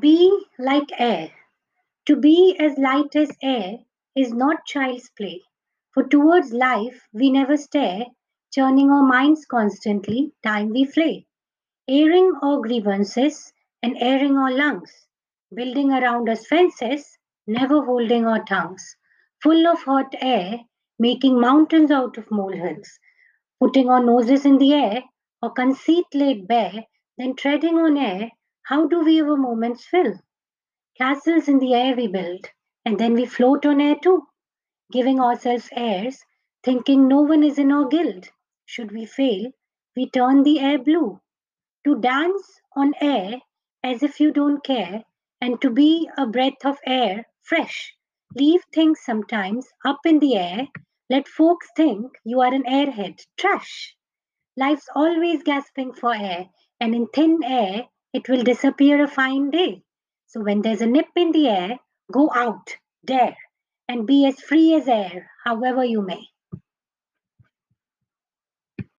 Be like air. To be as light as air is not child's play, for towards life we never stare, churning our minds constantly, time we flay, airing our grievances and airing our lungs, building around us fences, never holding our tongues, full of hot air, making mountains out of molehills, putting our noses in the air, or conceit laid bare, then treading on air, how do we our moments fill? Castles in the air we build, and then we float on air too, giving ourselves airs, thinking no one is in our guild. Should we fail, we turn the air blue. To dance on air as if you don't care, and to be a breath of air, fresh. Leave things sometimes up in the air. Let folks think you are an airhead. Trash. Life's always gasping for air, and in thin air, it will disappear a fine day. So when there's a nip in the air, go out, dare, and be as free as air, however you may.